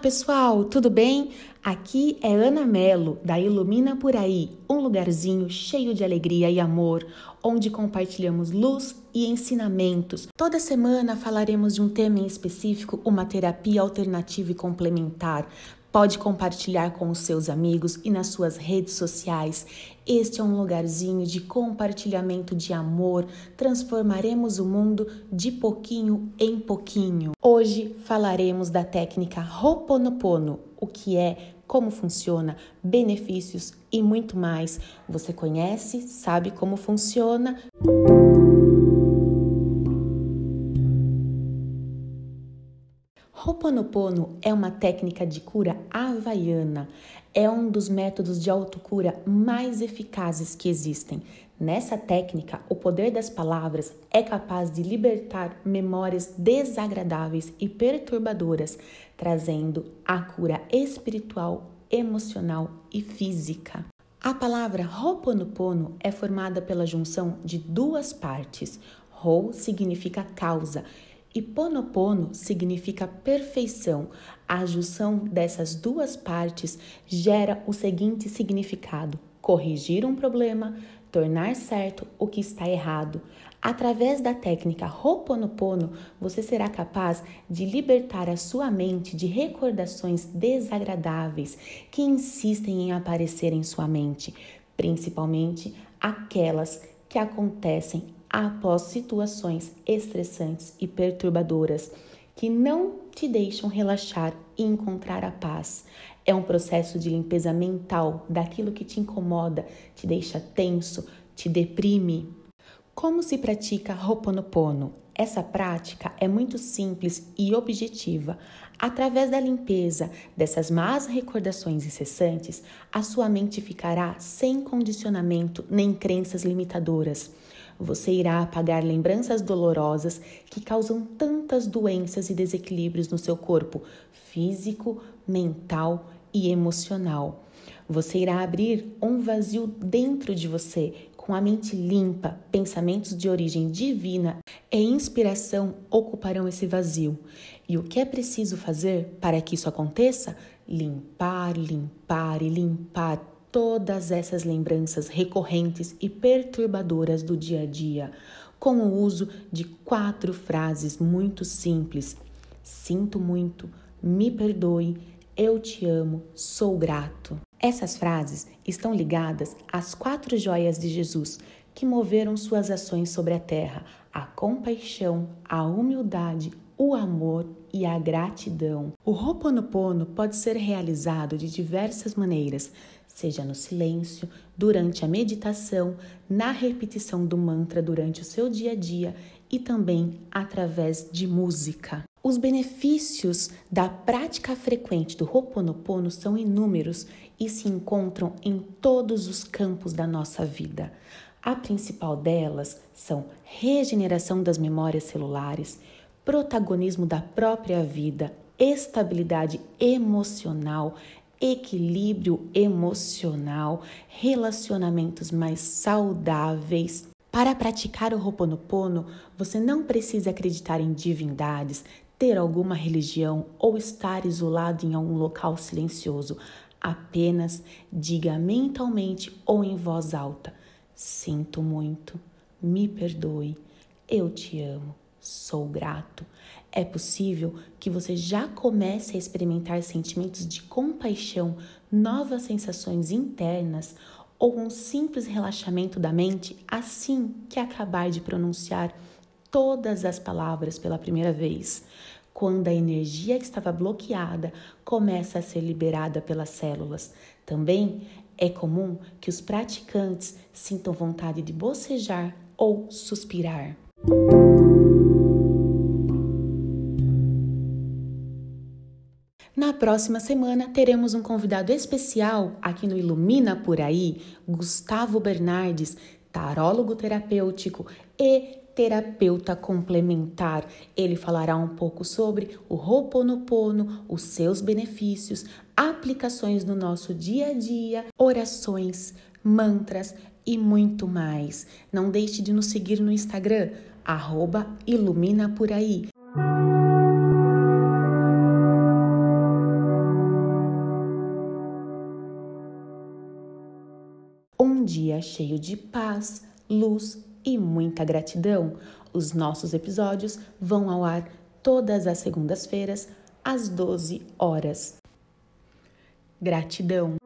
pessoal, tudo bem? Aqui é Ana Melo, da Ilumina Por Aí, um lugarzinho cheio de alegria e amor, onde compartilhamos luz e ensinamentos. Toda semana falaremos de um tema em específico, uma terapia alternativa e complementar, Pode compartilhar com os seus amigos e nas suas redes sociais. Este é um lugarzinho de compartilhamento de amor. Transformaremos o mundo de pouquinho em pouquinho. Hoje falaremos da técnica Ho'oponopono, o que é, como funciona, benefícios e muito mais. Você conhece, sabe como funciona? Ho'oponopono é uma técnica de cura havaiana. É um dos métodos de autocura mais eficazes que existem. Nessa técnica, o poder das palavras é capaz de libertar memórias desagradáveis e perturbadoras, trazendo a cura espiritual, emocional e física. A palavra Ho'oponopono é formada pela junção de duas partes. Ho significa causa e ponopono significa perfeição. A junção dessas duas partes gera o seguinte significado: corrigir um problema, tornar certo o que está errado. Através da técnica Ho'oponopono, você será capaz de libertar a sua mente de recordações desagradáveis que insistem em aparecer em sua mente, principalmente aquelas que acontecem após situações estressantes e perturbadoras que não te deixam relaxar e encontrar a paz. É um processo de limpeza mental daquilo que te incomoda, te deixa tenso, te deprime. Como se pratica Ho'oponopono? Essa prática é muito simples e objetiva. Através da limpeza dessas más recordações incessantes, a sua mente ficará sem condicionamento nem crenças limitadoras. Você irá apagar lembranças dolorosas que causam tantas doenças e desequilíbrios no seu corpo físico, mental e emocional. Você irá abrir um vazio dentro de você, com a mente limpa, pensamentos de origem divina e inspiração ocuparão esse vazio. E o que é preciso fazer para que isso aconteça? Limpar, limpar e limpar todas essas lembranças recorrentes e perturbadoras do dia a dia, com o uso de quatro frases muito simples: Sinto muito, me perdoe, eu te amo, sou grato. Essas frases estão ligadas às quatro joias de Jesus que moveram suas ações sobre a terra: a compaixão, a humildade, o amor e a gratidão. O Ho'oponopono pode ser realizado de diversas maneiras, seja no silêncio, durante a meditação, na repetição do mantra durante o seu dia a dia e também através de música. Os benefícios da prática frequente do Ho'oponopono são inúmeros e se encontram em todos os campos da nossa vida. A principal delas são regeneração das memórias celulares, protagonismo da própria vida, estabilidade emocional, equilíbrio emocional, relacionamentos mais saudáveis. Para praticar o Ho'oponopono, você não precisa acreditar em divindades, ter alguma religião ou estar isolado em algum local silencioso. Apenas diga mentalmente ou em voz alta: Sinto muito, me perdoe, eu te amo sou grato. É possível que você já comece a experimentar sentimentos de compaixão, novas sensações internas ou um simples relaxamento da mente assim que acabar de pronunciar todas as palavras pela primeira vez. Quando a energia que estava bloqueada começa a ser liberada pelas células. Também é comum que os praticantes sintam vontade de bocejar ou suspirar. Próxima semana teremos um convidado especial aqui no Ilumina Por Aí, Gustavo Bernardes, tarólogo terapêutico e terapeuta complementar. Ele falará um pouco sobre o Ho'oponopono, os seus benefícios, aplicações no nosso dia a dia, orações, mantras e muito mais. Não deixe de nos seguir no Instagram, arroba Ilumina Por Aí. Dia cheio de paz, luz e muita gratidão. Os nossos episódios vão ao ar todas as segundas-feiras, às 12 horas. Gratidão.